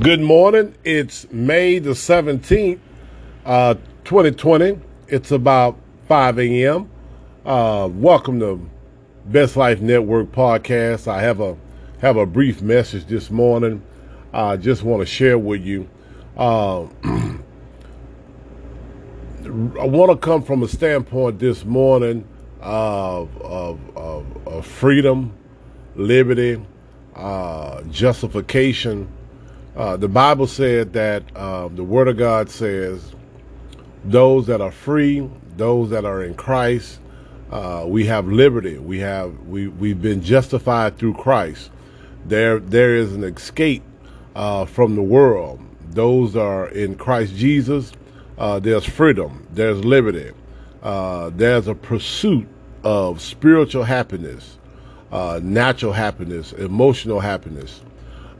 Good morning. It's May the 17th, uh, 2020. It's about 5 a.m. Uh, welcome to Best Life Network podcast. I have a have a brief message this morning. I just want to share with you. Uh, I want to come from a standpoint this morning of, of, of, of freedom, liberty, uh, justification. Uh, the Bible said that uh, the Word of God says those that are free, those that are in Christ, uh, we have liberty. We have we we've been justified through Christ. There there is an escape uh, from the world. Those are in Christ Jesus. Uh, there's freedom. There's liberty. Uh, there's a pursuit of spiritual happiness, natural happiness, emotional happiness.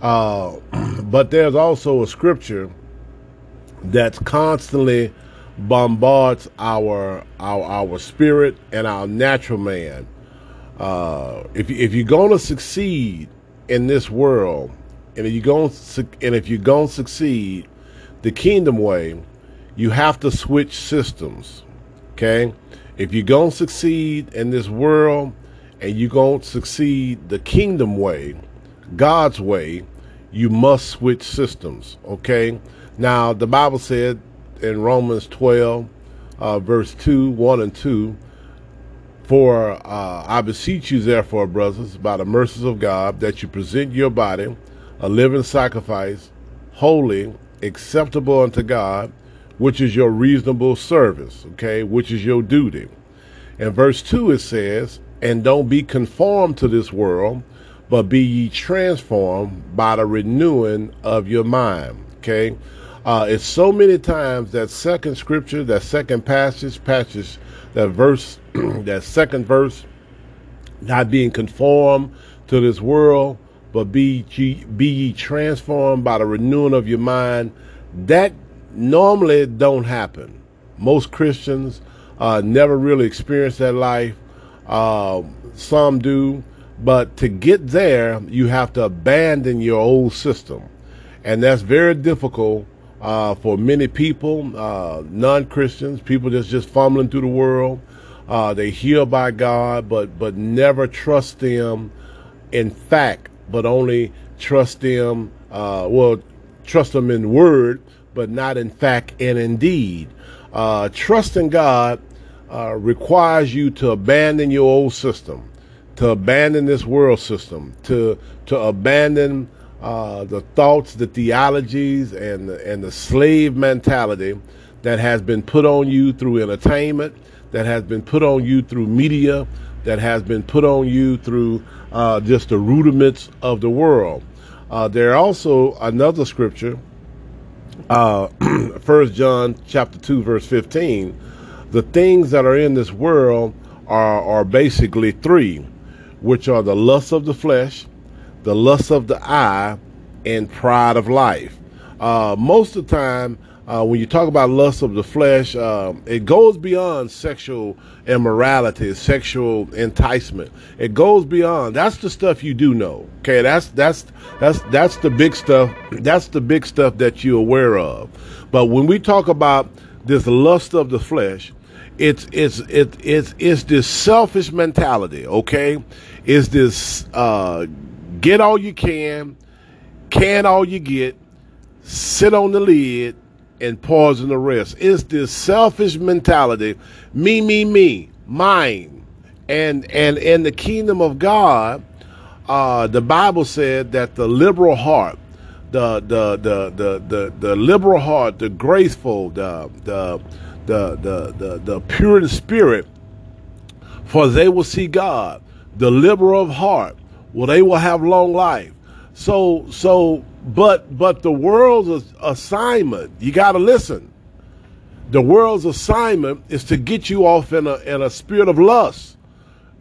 Uh, but there's also a scripture that's constantly bombards our our our spirit and our natural man. Uh, if if you're gonna succeed in this world, and if you're gonna and if you're gonna succeed the kingdom way, you have to switch systems. Okay, if you're gonna succeed in this world, and you're gonna succeed the kingdom way, God's way, you must switch systems. Okay, now the Bible said in Romans 12, uh, verse 2, 1 and 2. For uh, I beseech you, therefore, brothers, by the mercies of God, that you present your body a living sacrifice, holy, acceptable unto God, which is your reasonable service, okay, which is your duty. In verse 2, it says, And don't be conformed to this world, but be ye transformed by the renewing of your mind, okay? Uh, it's so many times that second scripture, that second passage, passage, that verse, that second verse, not being conformed to this world, but be ye, be ye transformed by the renewing of your mind. That normally don't happen. Most Christians uh, never really experience that life. Uh, some do, but to get there, you have to abandon your old system, and that's very difficult uh, for many people, uh, non-Christians, people that's just fumbling through the world. Uh, they hear by God, but but never trust them in fact, but only trust them. Uh, well, trust them in word, but not in fact and indeed. Uh, trusting God uh, requires you to abandon your old system, to abandon this world system, to to abandon uh, the thoughts, the theologies, and the, and the slave mentality that has been put on you through entertainment, that has been put on you through media, that has been put on you through uh, just the rudiments of the world. Uh, there also another scripture, uh, First John chapter two verse fifteen. The things that are in this world are are basically three, which are the lust of the flesh, the lust of the eye, and pride of life. Uh, most of the time, uh, when you talk about lust of the flesh, uh, it goes beyond sexual immorality, sexual enticement. It goes beyond. That's the stuff you do know. Okay, that's that's that's that's the big stuff. That's the big stuff that you're aware of. But when we talk about this lust of the flesh, it's it's it's it's, it's this selfish mentality. Okay, it's this uh, get all you can, can all you get, sit on the lid, and poison the rest. It's this selfish mentality, me, me, me, mine. And and in the kingdom of God, uh, the Bible said that the liberal heart, the the the the the, the liberal heart, the graceful, the the the the the, the pure in spirit, for they will see God. The liberal of heart, well, they will have long life. So, so, but, but the world's assignment, you got to listen. The world's assignment is to get you off in a, in a spirit of lust.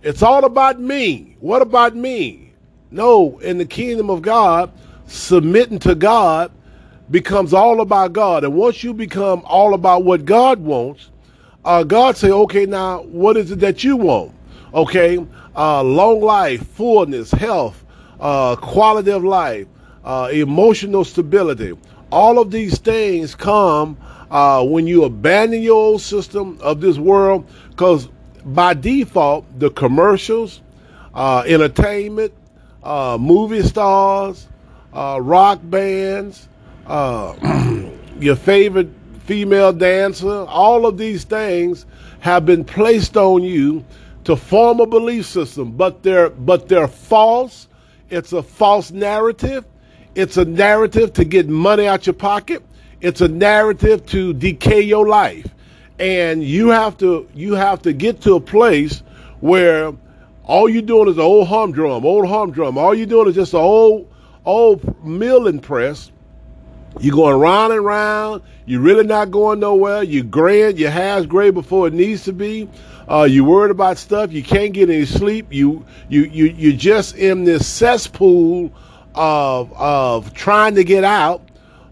It's all about me. What about me? No, in the kingdom of God, submitting to God becomes all about God. And once you become all about what God wants, uh, God say, okay, now what is it that you want? Okay, uh, long life, fullness, health, uh, quality of life, uh, emotional stability. All of these things come uh, when you abandon your old system of this world, because by default, the commercials, uh, entertainment, movie stars, rock bands, uh, your favorite female dancer, all of these things have been placed on you to form a belief system, but they're but they're false. It's a false narrative. It's a narrative to get money out your pocket. It's a narrative to decay your life. And you have to you have to get to a place where all you're doing is an old humdrum, old humdrum. All you're doing is just an old old milling press. You're going round and round. You're really not going nowhere. You're graying. Your hair's gray before it needs to be. Uh, you're worried about stuff. You can't get any sleep. You you you you're just in this cesspool of of trying to get out.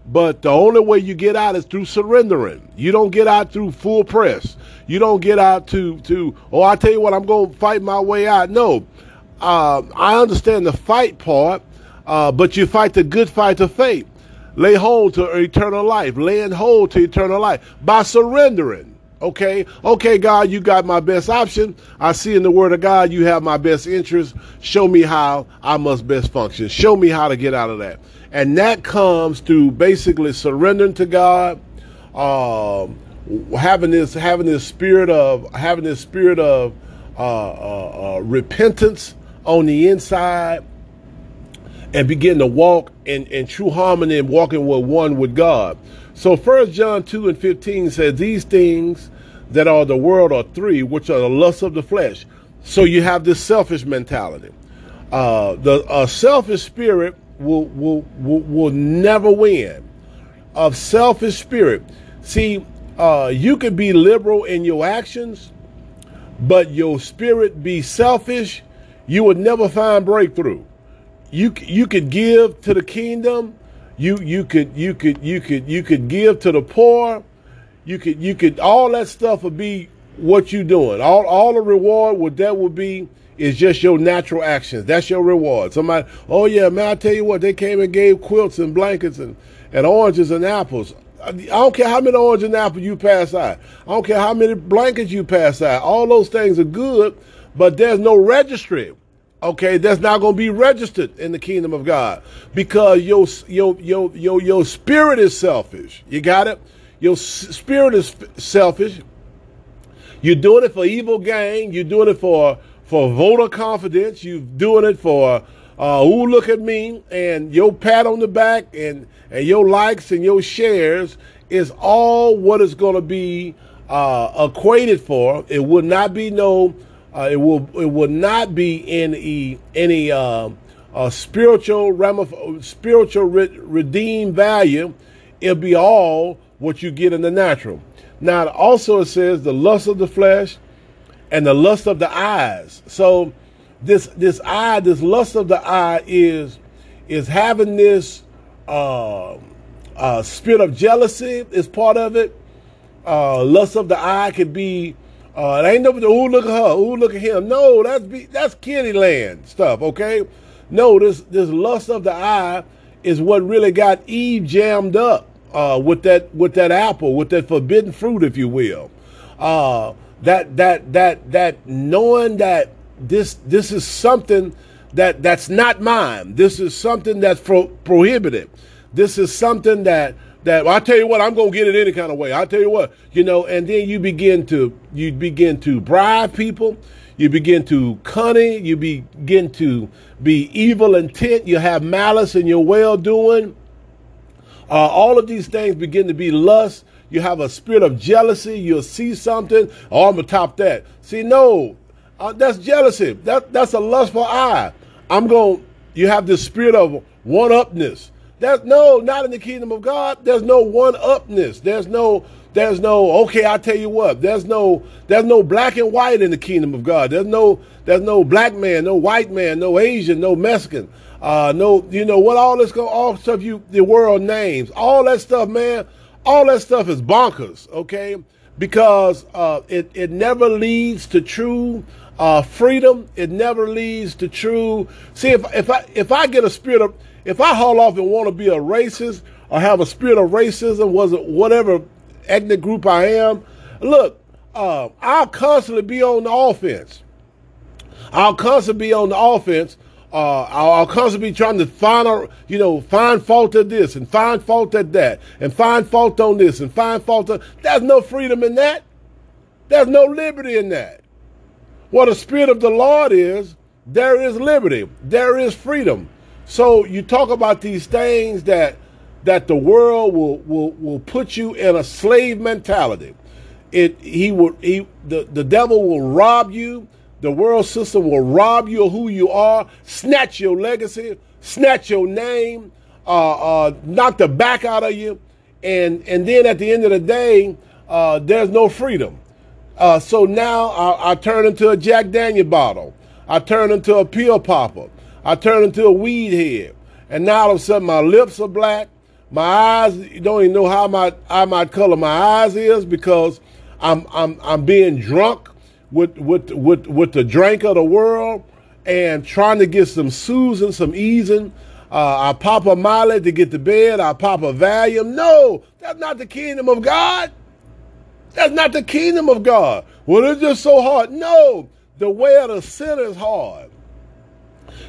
But the only way you get out is through surrendering. You don't get out through full press. You don't get out to to oh I tell you what I'm going to fight my way out. No, uh, I understand the fight part, uh, but you fight the good fight of faith. Lay hold to eternal life. Laying hold to eternal life by surrendering. Okay, okay, God, you got my best option. I see in the Word of God you have my best interest. Show me how I must best function. Show me how to get out of that. And that comes through basically surrendering to God, um, having this having this spirit of having this spirit of uh, uh, uh, repentance on the inside, and begin to walk in, in true harmony and walking with one with God. So First John 2 and 15 says, These things that are the world are three, which are the lusts of the flesh. So you have this selfish mentality. Uh, the a selfish spirit will, will, will, will never win. Of selfish spirit. See, uh, you could be liberal in your actions, but your spirit be selfish, you would never find breakthrough. You you could give to the kingdom, you you could you could you could you could give to the poor. You could you could all that stuff would be what you doing. All all the reward what that would be is just your natural actions. That's your reward. Somebody, oh yeah, man, I tell you what, they came and gave quilts and blankets and, and oranges and apples. I don't care how many oranges and apples you pass out. I don't care how many blankets you pass out. All those things are good, but there's no registry okay, that's not going to be registered in the kingdom of God because your your your your your spirit is selfish. You got it? Your spirit is selfish. You're doing it for evil gain. You're doing it for for voter confidence. You're doing it for uh, ooh, look at me, and your pat on the back and and your likes and your shares is all what is going to be uh, equated for. It would not be no uh, it will it will not be any any uh, uh, spiritual ramif- spiritual re- redeemed value. It'll be all what you get in the natural. Now, also it says the lust of the flesh and the lust of the eyes. So this this eye, this lust of the eye is is having this uh, uh, spirit of jealousy is part of it. Uh, lust of the eye could be uh, it ain't no, oh, look at her, oh, look at him. No, that's be, that's kitty land stuff, okay? No, this, this lust of the eye is what really got Eve jammed up uh, with that with that apple, with that forbidden fruit, if you will. Uh, that that that that knowing that this this is something that that's not mine. This is something that's pro- prohibited. This is something that that well, I tell you what, I'm gonna get it any kind of way. I tell you what, you know, and then you begin to you begin to bribe people, you begin to cunning, you begin to be evil intent, you have malice in your well doing. Uh, all of these things begin to be lust. You have a spirit of jealousy. You'll see something. Oh, I'm gonna top that. See, no, uh, that's jealousy. That that's a lustful eye. I'm going. You have this spirit of one upness. There's no, not in the kingdom of God. There's no one upness. There's no, there's no, okay, I tell you what, there's no, there's no black and white in the kingdom of God. There's no, there's no black man, no white man, no Asian, no Mexican, uh, no, you know, what all this go, all stuff you, the world names, all that stuff, man, all that stuff is bonkers, okay? Because, uh, it, it never leads to true, uh, freedom. It never leads to true. See, if, if I, if I get a spirit of, if I haul off and want to be a racist or have a spirit of racism, was it whatever ethnic group I am, look, uh, I'll constantly be on the offense. I'll constantly be on the offense. Uh, I'll, constantly be trying to find, a, you know, find fault at this and find fault at that and find fault on this and find fault on. There's no freedom in that. There's no liberty in that. What the spirit of the Lord is, there is liberty. There is freedom. So you talk about these things that that the world will will will put you in a slave mentality. It he will he the, the devil will rob you. The world system will rob you of who you are, snatch your legacy, snatch your name, uh, uh, knock the back out of you, and and then at the end of the day, uh, there's no freedom. Uh, so now I, I turn into a Jack Daniel bottle. I turn into a pill popper. I turn into a weed head. And now all of a sudden my lips are black. My eyes, you don't even know how my how my color my eyes is because I'm I'm I'm being drunk with with with with the drink of the world and trying to get some soothing, some easing. Uh, I pop a Molly to get to bed. I pop a Valium. No, that's not the kingdom of God. That's not the kingdom of God. Well, it's just so hard. No, the way of the sinner is hard.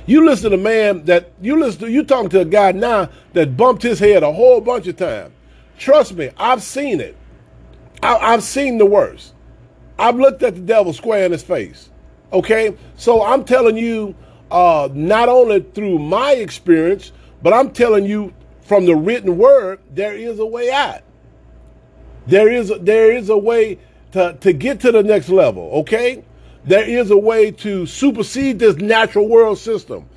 You listen to a man that you listen to, you talking to a guy now that bumped his head a whole bunch of times. Trust me, I've seen it. I, have seen the worst. I've looked at the devil square in his face. Okay? So I'm telling you, uh, not only through my experience, but I'm telling you from the written word, there is a way out. There is a, there is a way to, to get to the next level, okay? There is a way to supersede this natural world system,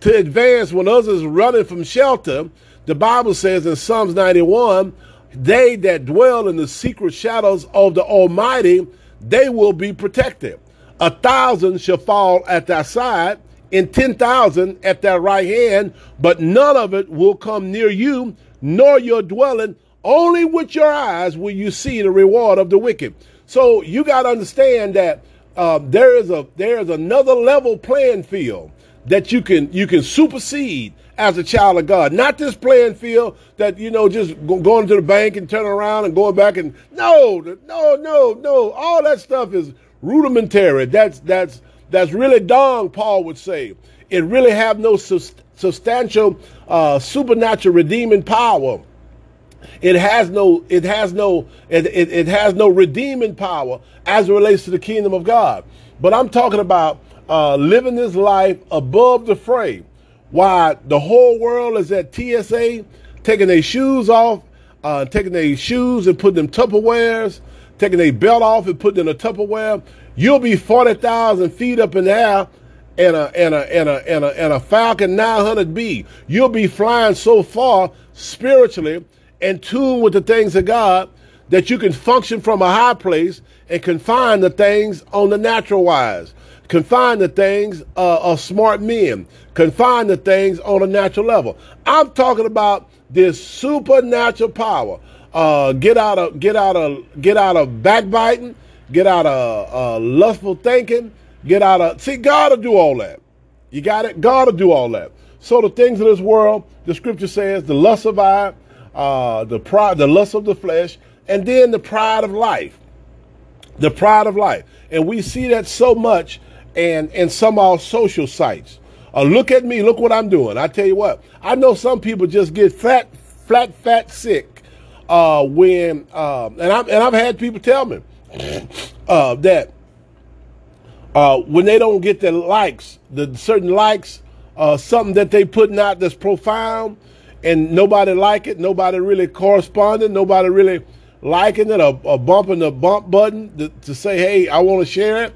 to advance when others are running from shelter. The Bible says in Psalms 91, they that dwell in the secret shadows of the Almighty, they will be protected. A thousand shall fall at thy side, and ten thousand at thy right hand, but none of it will come near you, nor your dwelling. Only with your eyes will you see the reward of the wicked. So you got to understand that uh, there is a there is another level playing field that you can you can supersede as a child of God. Not this playing field that you know just go, going to the bank and turning around and going back and no no no no all that stuff is rudimentary. That's that's that's really dung. Paul would say it really have no substantial uh, supernatural redeeming power. It has no, it has no, it, it, it has no redeeming power as it relates to the kingdom of God. But I'm talking about uh, living this life above the fray. While the whole world is at TSA, taking their shoes off, uh, taking their shoes and putting them Tupperwares, taking their belt off and putting in a Tupperware, you'll be 40,000 feet up in the air and a, and a, and a, and a, and a Falcon 900B. You'll be flying so far spiritually in tune with the things of God that you can function from a high place and confine the things on the natural wise. Confine the things uh, of smart men. Confine the things on a natural level. I'm talking about this supernatural power. Uh, get out of get out of get out of backbiting. Get out of uh, lustful thinking. Get out of see God will do all that. You got it. God will do all that. So the things of this world, the scripture says, the lust of eye, uh, the pride, the lust of the flesh, and then the pride of life. The pride of life. And we see that so much in, in some of our social sites. Uh, look at me, look what I'm doing. I tell you what, I know some people just get fat, flat, fat sick uh, when, uh, and, i and I've had people tell me uh, that uh, when they don't get the likes, the certain likes, uh, something that they putting out that's profound, and nobody like it, nobody really corresponding, nobody really liking it or, or bumping the bump button to, to say, hey, I want to share it,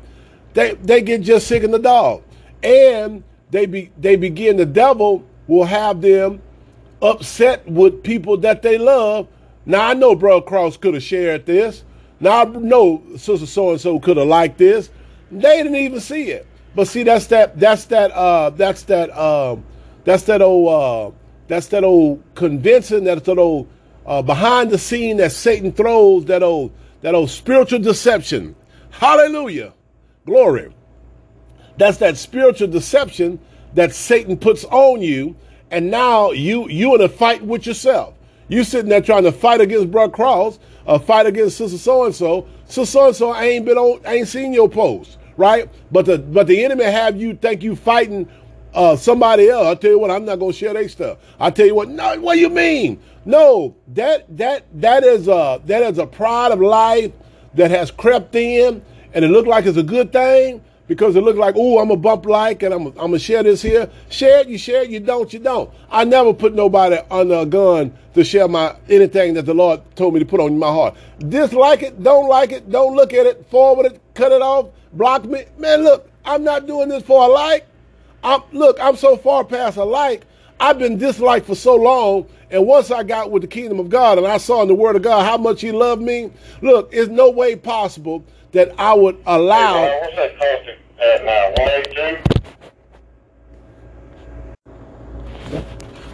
they they get just sick in the dog. And they be they begin the devil will have them upset with people that they love. Now I know Bro Cross could have shared this. Now I know Sister So and So could have liked this. They didn't even see it. But see, that's that that's that uh that's that uh that's that old uh that's that old convincing, that's that old uh, behind the scene that Satan throws, that old that old spiritual deception. Hallelujah. Glory. That's that spiritual deception that Satan puts on you and now you you in a fight with yourself. You sitting there trying to fight against Brother Cross, or fight against Sister So and So. So so and so ain't been on, ain't seen your post, right? But the but the enemy have you think you fighting uh, somebody else. I tell you what, I'm not gonna share their stuff. I tell you what, no, what do you mean? No, that that that is a that is a pride of life that has crept in, and it looked like it's a good thing because it looked like, oh, I'm a bump like, and I'm I'm gonna share this here. Share it, you share it, you don't, you don't. I never put nobody under a gun to share my anything that the Lord told me to put on my heart. Dislike it, don't like it, don't look at it, forward it, cut it off, block me. Man, look, I'm not doing this for a like. I'm look, I'm so far past a like. I've been disliked for so long, and once I got with the kingdom of God and I saw in the Word of God how much He loved me, look, it's no way possible that I would allow. Hey, what's that costing at now? One eighty two.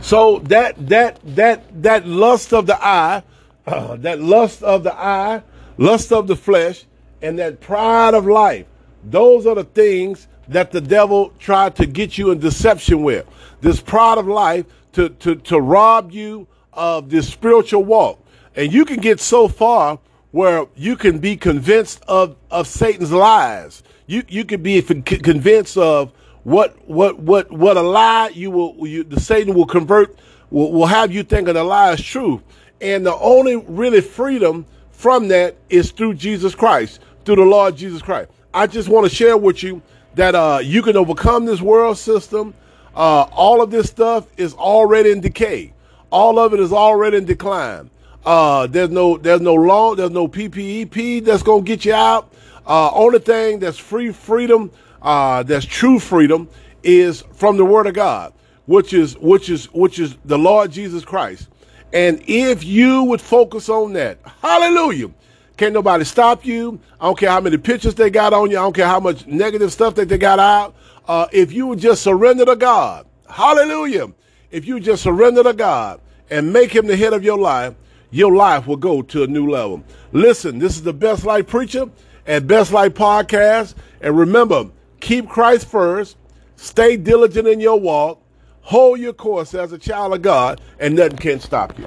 So that that that that lust of the eye, uh, that lust of the eye, lust of the flesh, and that pride of life, those are the things that the devil tried to get you in deception with. This pride of life to, to, to rob you of this spiritual walk. And you can get so far where you can be convinced of, of Satan's lies. You, you can be convinced of what, what, what, what a lie you will, you, the Satan will convert, will, will have you thinking the lie is true. And the only really freedom from that is through Jesus Christ, through the Lord Jesus Christ. I just want to share with you that uh, you can overcome this world system. Uh, all of this stuff is already in decay. All of it is already in decline. Uh, there's no there's no law, there's no PPEP that's gonna get you out. Uh, only thing that's free freedom, uh, that's true freedom, is from the Word of God, which is which is which is the Lord Jesus Christ. And if you would focus on that, hallelujah, can't nobody stop you. I don't care how many pictures they got on you. I don't care how much negative stuff that they got out. Uh, if you just surrender to God, hallelujah. If you just surrender to God and make him the head of your life, your life will go to a new level. Listen, this is the Best Life Preacher and Best Life Podcast. And remember, keep Christ first, stay diligent in your walk, hold your course as a child of God, and nothing can stop you.